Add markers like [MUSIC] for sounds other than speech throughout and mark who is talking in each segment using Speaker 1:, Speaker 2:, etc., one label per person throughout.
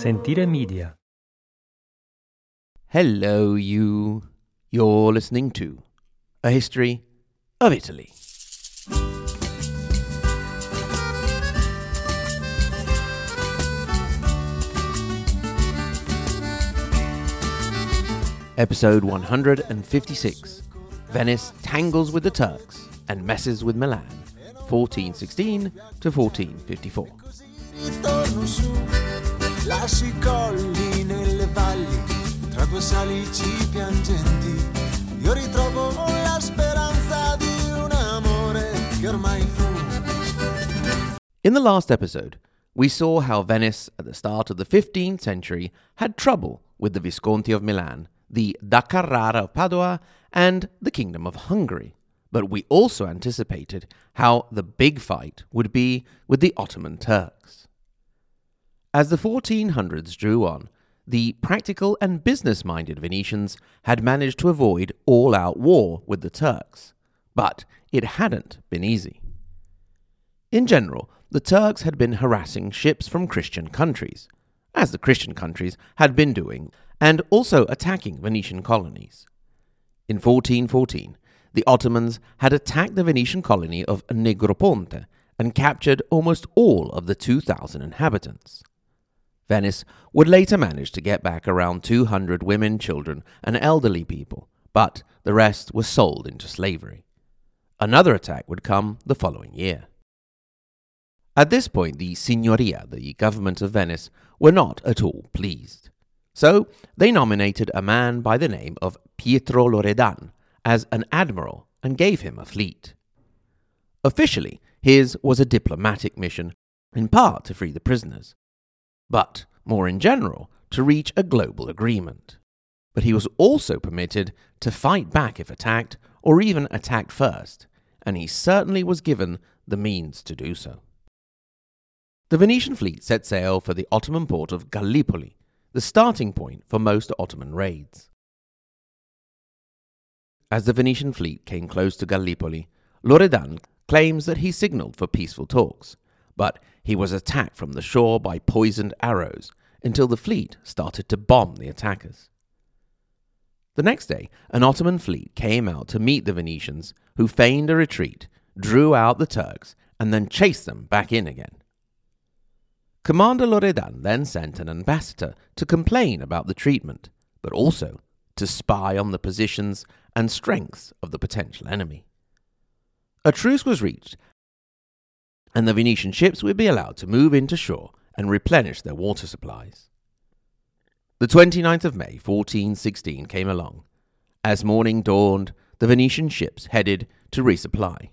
Speaker 1: Sentire Media.
Speaker 2: Hello, you. You're listening to A History of Italy. Episode 156 Venice tangles with the Turks and messes with Milan, 1416 to 1454.
Speaker 3: Ritorno su, lasci colli nelle valli, tra due salici piangenti, io ritrovo la speranza di un amore che ormai fu.
Speaker 2: In the last episode, we saw how Venice, at the start of the 15th century, had trouble with the Visconti of Milan, the da Carrara of Padua, and the Kingdom of Hungary. But we also anticipated how the big fight would be with the Ottoman Turks. As the 1400s drew on, the practical and business minded Venetians had managed to avoid all out war with the Turks. But it hadn't been easy. In general, the Turks had been harassing ships from Christian countries, as the Christian countries had been doing, and also attacking Venetian colonies. In 1414, the Ottomans had attacked the Venetian colony of Negroponte and captured almost all of the 2,000 inhabitants. Venice would later manage to get back around 200 women, children, and elderly people, but the rest were sold into slavery. Another attack would come the following year. At this point, the Signoria, the government of Venice, were not at all pleased. So they nominated a man by the name of Pietro Loredan as an admiral and gave him a fleet. Officially, his was a diplomatic mission, in part to free the prisoners, but more in general, to reach a global agreement. But he was also permitted to fight back if attacked, or even attacked first, and he certainly was given the means to do so. The Venetian fleet set sail for the Ottoman port of Gallipoli, the starting point for most Ottoman raids. As the Venetian fleet came close to Gallipoli, Loredan claims that he signaled for peaceful talks, but he was attacked from the shore by poisoned arrows until the fleet started to bomb the attackers. The next day, an Ottoman fleet came out to meet the Venetians, who feigned a retreat, drew out the Turks, and then chased them back in again. Commander Loredan then sent an ambassador to complain about the treatment, but also to spy on the positions and strengths of the potential enemy. A truce was reached, and the Venetian ships would be allowed to move into shore and replenish their water supplies. The 29th of May, 1416, came along. As morning dawned, the Venetian ships headed to resupply.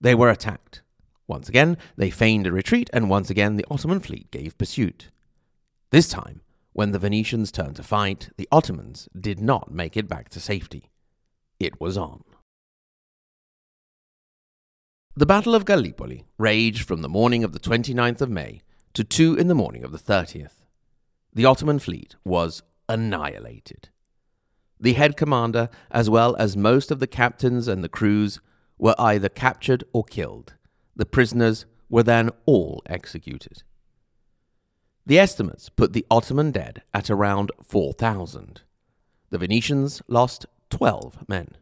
Speaker 2: They were attacked. Once again, they feigned a retreat, and once again, the Ottoman fleet gave pursuit. This time, when the Venetians turned to fight, the Ottomans did not make it back to safety. It was on. The Battle of Gallipoli raged from the morning of the 29th of May to 2 in the morning of the 30th. The Ottoman fleet was annihilated. The head commander, as well as most of the captains and the crews, were either captured or killed. The prisoners were then all executed. The estimates put the Ottoman dead at around 4,000. The Venetians lost 12 men.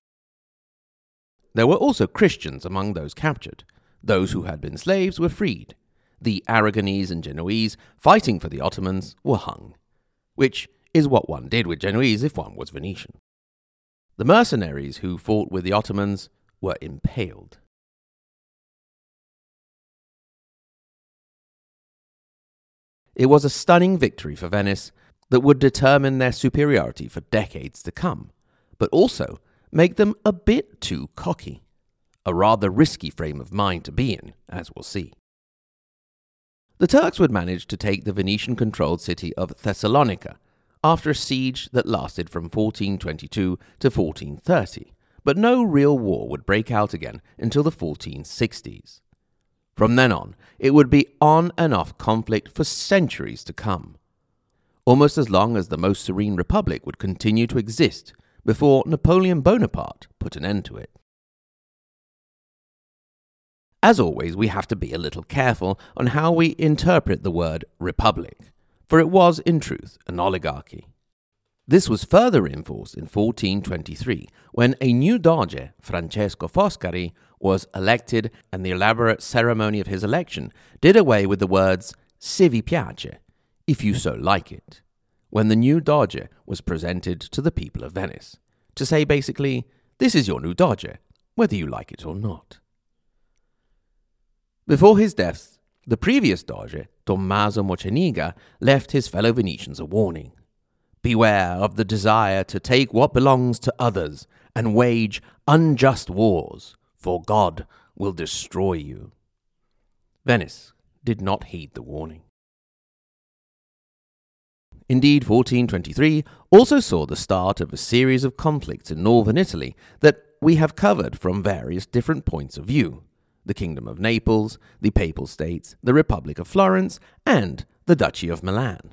Speaker 2: There were also Christians among those captured. Those who had been slaves were freed. The Aragonese and Genoese fighting for the Ottomans were hung, which is what one did with Genoese if one was Venetian. The mercenaries who fought with the Ottomans were impaled. It was a stunning victory for Venice that would determine their superiority for decades to come, but also make them a bit too cocky. A rather risky frame of mind to be in, as we'll see. The Turks would manage to take the Venetian controlled city of Thessalonica after a siege that lasted from 1422 to 1430, but no real war would break out again until the 1460s. From then on, it would be on and off conflict for centuries to come, almost as long as the most serene republic would continue to exist before Napoleon Bonaparte put an end to it. As always, we have to be a little careful on how we interpret the word republic, for it was, in truth, an oligarchy. This was further reinforced in 1423 when a new doge, Francesco Foscari, was elected and the elaborate ceremony of his election did away with the words se vi piace, if you so like it, when the new doge was presented to the people of Venice, to say basically, this is your new doge, whether you like it or not. Before his death, the previous doge, Tommaso Mocenigo, left his fellow Venetians a warning. Beware of the desire to take what belongs to others and wage unjust wars, for God will destroy you. Venice did not heed the warning. Indeed, 1423 also saw the start of a series of conflicts in northern Italy that we have covered from various different points of view the Kingdom of Naples, the Papal States, the Republic of Florence, and the Duchy of Milan.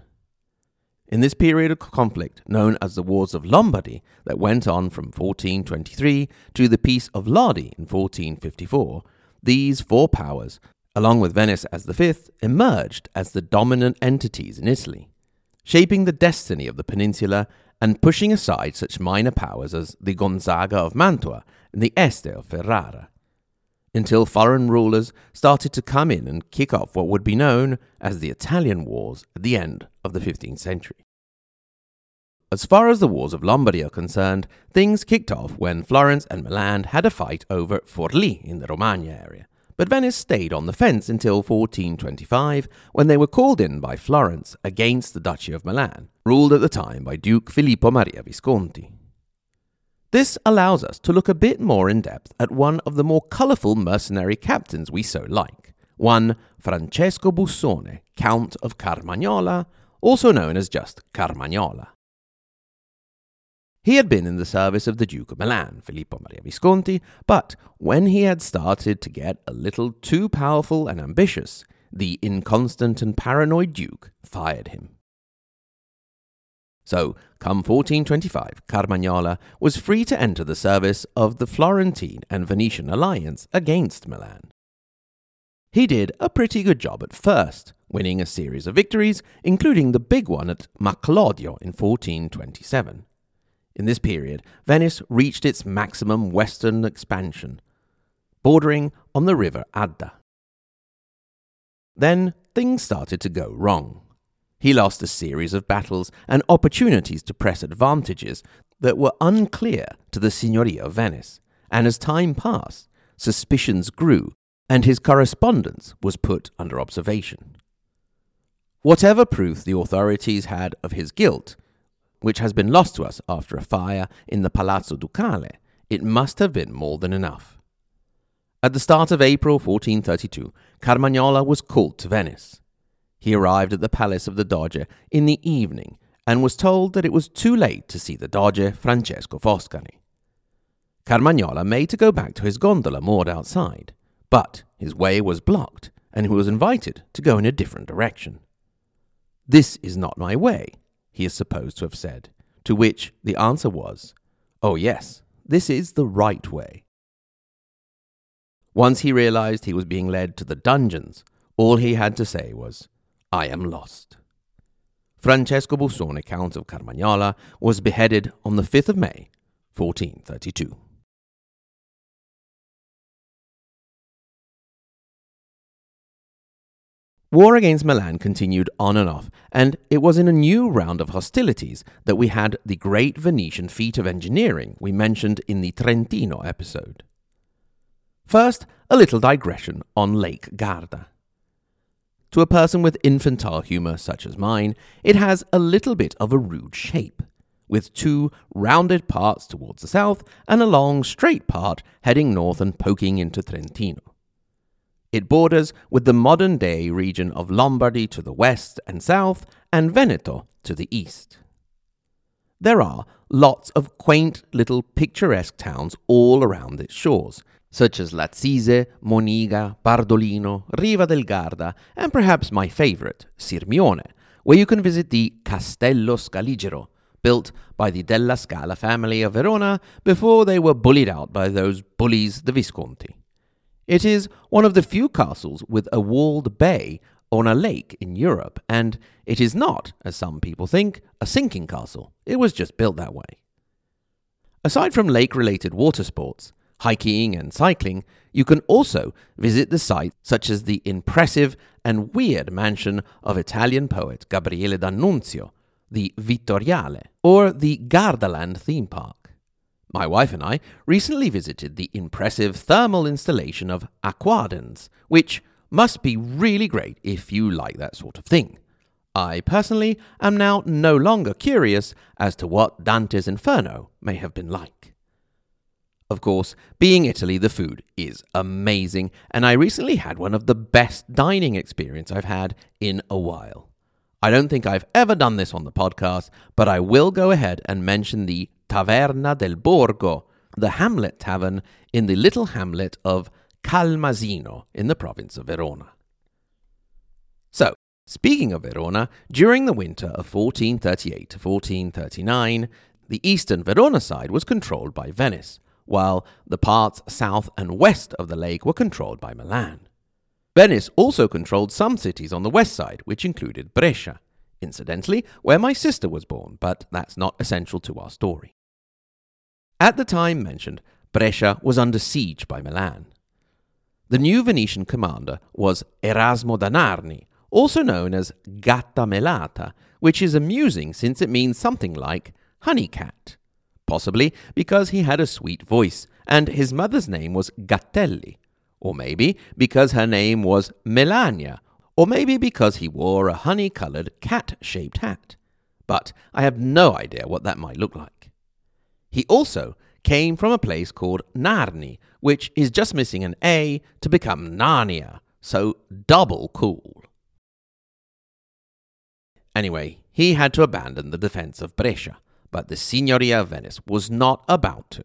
Speaker 2: In this period of conflict, known as the Wars of Lombardy, that went on from 1423 to the Peace of Lodi in 1454, these four powers, along with Venice as the fifth, emerged as the dominant entities in Italy, shaping the destiny of the peninsula and pushing aside such minor powers as the Gonzaga of Mantua and the Este of Ferrara until foreign rulers started to come in and kick off what would be known as the Italian Wars at the end of the 15th century. As far as the wars of Lombardy are concerned, things kicked off when Florence and Milan had a fight over Forlì in the Romagna area, but Venice stayed on the fence until 1425 when they were called in by Florence against the Duchy of Milan, ruled at the time by Duke Filippo Maria Visconti. This allows us to look a bit more in depth at one of the more colourful mercenary captains we so like, one Francesco Bussone, Count of Carmagnola, also known as just Carmagnola. He had been in the service of the Duke of Milan, Filippo Maria Visconti, but when he had started to get a little too powerful and ambitious, the inconstant and paranoid Duke fired him. So, come 1425, Carmagnola was free to enter the service of the Florentine and Venetian alliance against Milan. He did a pretty good job at first, winning a series of victories, including the big one at Maclodio in 1427. In this period, Venice reached its maximum western expansion, bordering on the river Adda. Then things started to go wrong. He lost a series of battles and opportunities to press advantages that were unclear to the Signoria of Venice, and as time passed, suspicions grew and his correspondence was put under observation. Whatever proof the authorities had of his guilt, which has been lost to us after a fire in the Palazzo Ducale, it must have been more than enough. At the start of April 1432, Carmagnola was called to Venice. He arrived at the palace of the Doge in the evening and was told that it was too late to see the Doge Francesco Foscari. Carmagnola made to go back to his gondola moored outside, but his way was blocked and he was invited to go in a different direction. This is not my way, he is supposed to have said, to which the answer was, Oh, yes, this is the right way. Once he realized he was being led to the dungeons, all he had to say was, I am lost. Francesco Bussone, Count of Carmagnola, was beheaded on the 5th of May, 1432. War against Milan continued on and off, and it was in a new round of hostilities that we had the great Venetian feat of engineering we mentioned in the Trentino episode. First, a little digression on Lake Garda. To a person with infantile humour such as mine, it has a little bit of a rude shape, with two rounded parts towards the south and a long straight part heading north and poking into Trentino. It borders with the modern day region of Lombardy to the west and south, and Veneto to the east. There are lots of quaint little picturesque towns all around its shores, such as Lazise, Moniga, Bardolino, Riva del Garda, and perhaps my favorite, Sirmione, where you can visit the Castello Scaligero, built by the Della Scala family of Verona before they were bullied out by those bullies, the Visconti. It is one of the few castles with a walled bay on a lake in Europe, and it is not, as some people think, a sinking castle. It was just built that way. Aside from lake related water sports, hiking and cycling, you can also visit the sites such as the impressive and weird mansion of Italian poet Gabriele D'Annunzio, the Vittoriale, or the Gardaland theme park. My wife and I recently visited the impressive thermal installation of Aquardens, which must be really great if you like that sort of thing. I personally am now no longer curious as to what Dante's Inferno may have been like. Of course, being Italy, the food is amazing, and I recently had one of the best dining experience I've had in a while. I don't think I've ever done this on the podcast, but I will go ahead and mention the Taverna del Borgo, the Hamlet Tavern in the little hamlet of Calmasino in the province of Verona. So, speaking of Verona, during the winter of 1438 to 1439, the eastern Verona side was controlled by Venice, while the parts south and west of the lake were controlled by Milan. Venice also controlled some cities on the west side, which included Brescia, incidentally, where my sister was born, but that's not essential to our story. At the time mentioned, Brescia was under siege by Milan. The new Venetian commander was Erasmo da Narni, also known as Gatta Melata, which is amusing since it means something like honey cat, possibly because he had a sweet voice and his mother's name was Gattelli, or maybe because her name was Melania, or maybe because he wore a honey colored cat shaped hat. But I have no idea what that might look like. He also came from a place called Narni, which is just missing an A to become Narnia, so double cool. Anyway, he had to abandon the defense of Brescia, but the Signoria of Venice was not about to.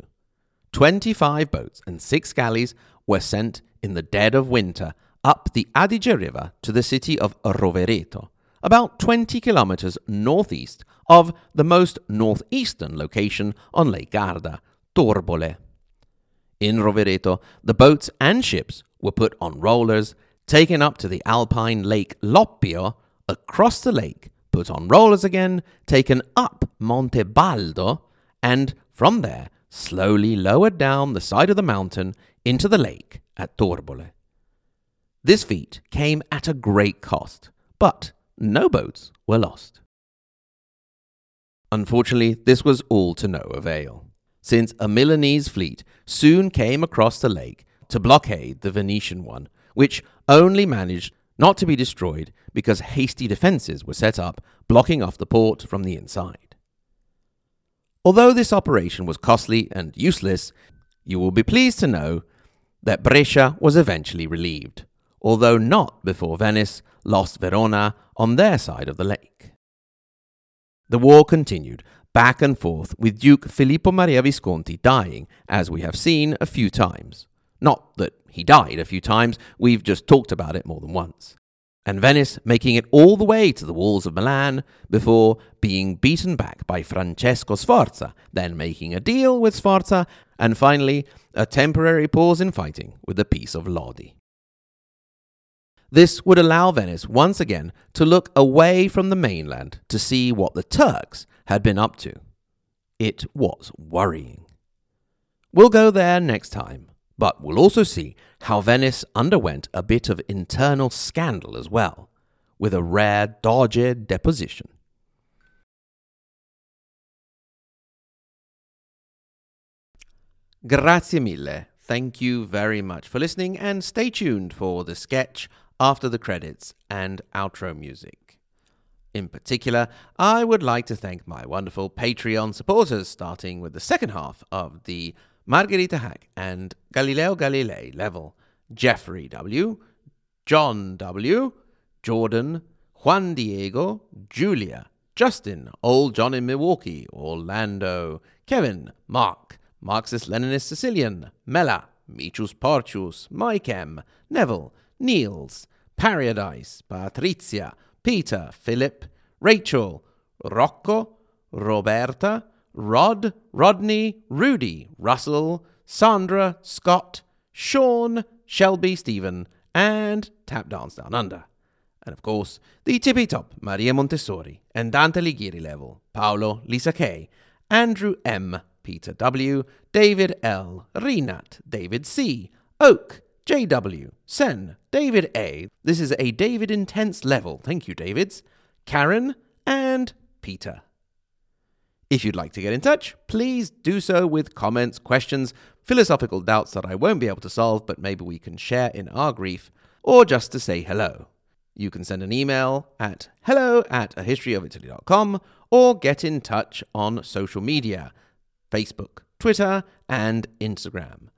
Speaker 2: Twenty-five boats and six galleys were sent in the dead of winter up the Adige River to the city of Rovereto, about 20 kilometers northeast of the most northeastern location on Lake Garda, Torbole. In Rovereto, the boats and ships were put on rollers, taken up to the alpine lake Loppio, across the lake, put on rollers again, taken up Monte Baldo, and from there slowly lowered down the side of the mountain into the lake at Torbole. This feat came at a great cost, but no boats were lost. Unfortunately, this was all to no avail, since a Milanese fleet soon came across the lake to blockade the Venetian one, which only managed not to be destroyed because hasty defences were set up, blocking off the port from the inside. Although this operation was costly and useless, you will be pleased to know that Brescia was eventually relieved, although not before Venice lost Verona on their side of the lake. The war continued back and forth with Duke Filippo Maria Visconti dying, as we have seen a few times. Not that he died a few times, we've just talked about it more than once. And Venice making it all the way to the walls of Milan before being beaten back by Francesco Sforza, then making a deal with Sforza, and finally a temporary pause in fighting with the Peace of Lodi. This would allow Venice once again to look away from the mainland to see what the Turks had been up to. It was worrying. We'll go there next time, but we'll also see how Venice underwent a bit of internal scandal as well, with a rare Doge deposition. Grazie mille. Thank you very much for listening, and stay tuned for the sketch after the credits and outro music. In particular, I would like to thank my wonderful Patreon supporters, starting with the second half of the Margherita Hack and Galileo Galilei level Jeffrey W., John W., Jordan, Juan Diego, Julia, Justin, Old John in Milwaukee, Orlando, Kevin, Mark, Marxist Leninist Sicilian, Mela, Michus Porcius, Mike M, Neville, Niels, Paradise, Patrizia, Peter, Philip, Rachel, Rocco, Roberta, Rod, Rodney, Rudy, Russell, Sandra, Scott, Sean, Shelby Stephen, and Tap Dance Down Under. And of course, the tippy top Maria Montessori and Dante Alighieri level Paolo, Lisa K, Andrew M, Peter W, David L, Renat, David C, Oak, JW, Sen, David A. This is a David Intense level. Thank you, Davids. Karen and Peter. If you'd like to get in touch, please do so with comments, questions, philosophical doubts that I won't be able to solve, but maybe we can share in our grief, or just to say hello. You can send an email at hello at a historyofitaly.com or get in touch on social media Facebook, Twitter, and Instagram.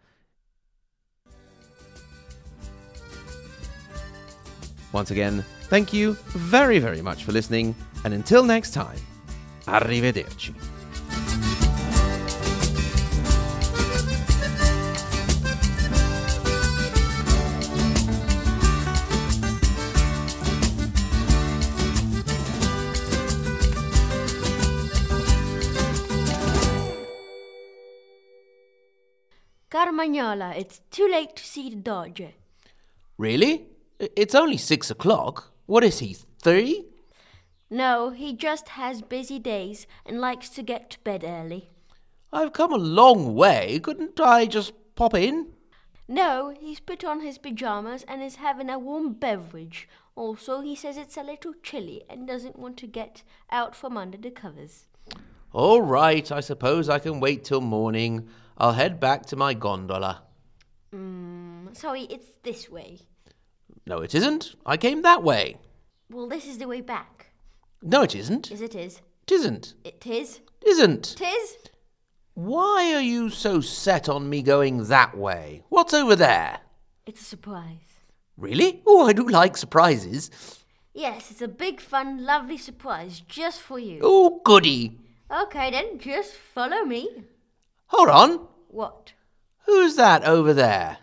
Speaker 2: Once again, thank you very, very much for listening, and until next time, arrivederci.
Speaker 1: Carmagnola, it's too late to see the Dodger.
Speaker 2: Really? It's only six o'clock. What is he, three?
Speaker 1: No, he just has busy days and likes to get to bed early.
Speaker 2: I've come a long way. Couldn't I just pop in?
Speaker 1: No, he's put on his pajamas and is having a warm beverage. Also, he says it's a little chilly and doesn't want to get out from under the covers.
Speaker 2: All right, I suppose I can wait till morning. I'll head back to my gondola.
Speaker 1: Mm, sorry, it's this way.
Speaker 2: No, it isn't. I came that way.
Speaker 1: Well, this is the way back.
Speaker 2: No, it isn't.
Speaker 1: Is it is?
Speaker 2: It isn't.
Speaker 1: It is?
Speaker 2: Isn't.
Speaker 1: It is?
Speaker 2: Why are you so set on me going that way? What's over there?
Speaker 1: It's a surprise.
Speaker 2: Really? Oh, I do like surprises.
Speaker 1: Yes, it's a big, fun, lovely surprise just for you.
Speaker 2: Oh, goody.
Speaker 1: Okay, then, just follow me.
Speaker 2: Hold on.
Speaker 1: What?
Speaker 2: Who's that over there?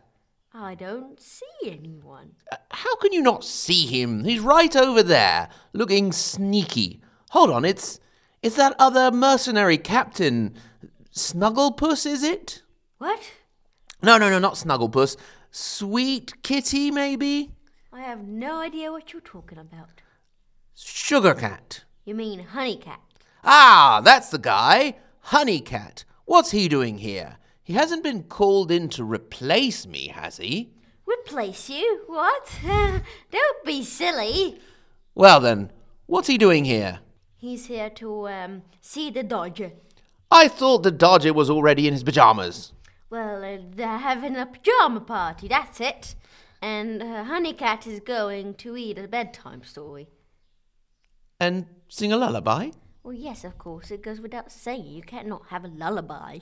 Speaker 1: I don't see anyone.
Speaker 2: Uh, How can you not see him? He's right over there, looking sneaky. Hold on, it's it's that other mercenary captain. Snugglepuss, is it?
Speaker 1: What?
Speaker 2: No, no, no, not Snugglepuss. Sweet Kitty, maybe?
Speaker 1: I have no idea what you're talking about.
Speaker 2: Sugar Cat.
Speaker 1: You mean Honey Cat?
Speaker 2: Ah, that's the guy. Honey Cat. What's he doing here? He hasn't been called in to replace me, has he?
Speaker 1: Replace you? What? [LAUGHS] don't be silly.
Speaker 2: Well then, what's he doing here?
Speaker 1: He's here to um, see the Dodger.
Speaker 2: I thought the Dodger was already in his pajamas.
Speaker 1: Well, uh, they're having a pajama party, that's it. And uh, Honeycat is going to read a bedtime story.
Speaker 2: And sing a lullaby?
Speaker 1: Well, yes, of course, it goes without saying. You can't have a lullaby.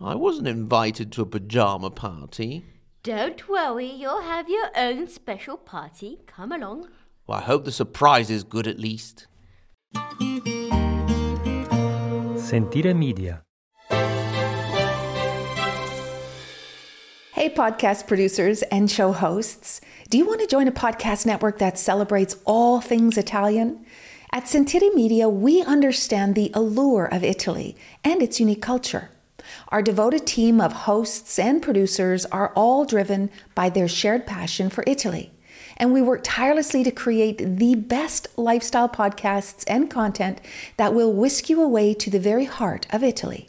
Speaker 2: I wasn't invited to a pajama party.
Speaker 1: Don't worry, you'll have your own special party. Come along.
Speaker 2: Well, I hope the surprise is good at least.
Speaker 4: Sentire Media.
Speaker 5: Hey, podcast producers and show hosts. Do you want to join a podcast network that celebrates all things Italian? At Sentire Media, we understand the allure of Italy and its unique culture. Our devoted team of hosts and producers are all driven by their shared passion for Italy. And we work tirelessly to create the best lifestyle podcasts and content that will whisk you away to the very heart of Italy.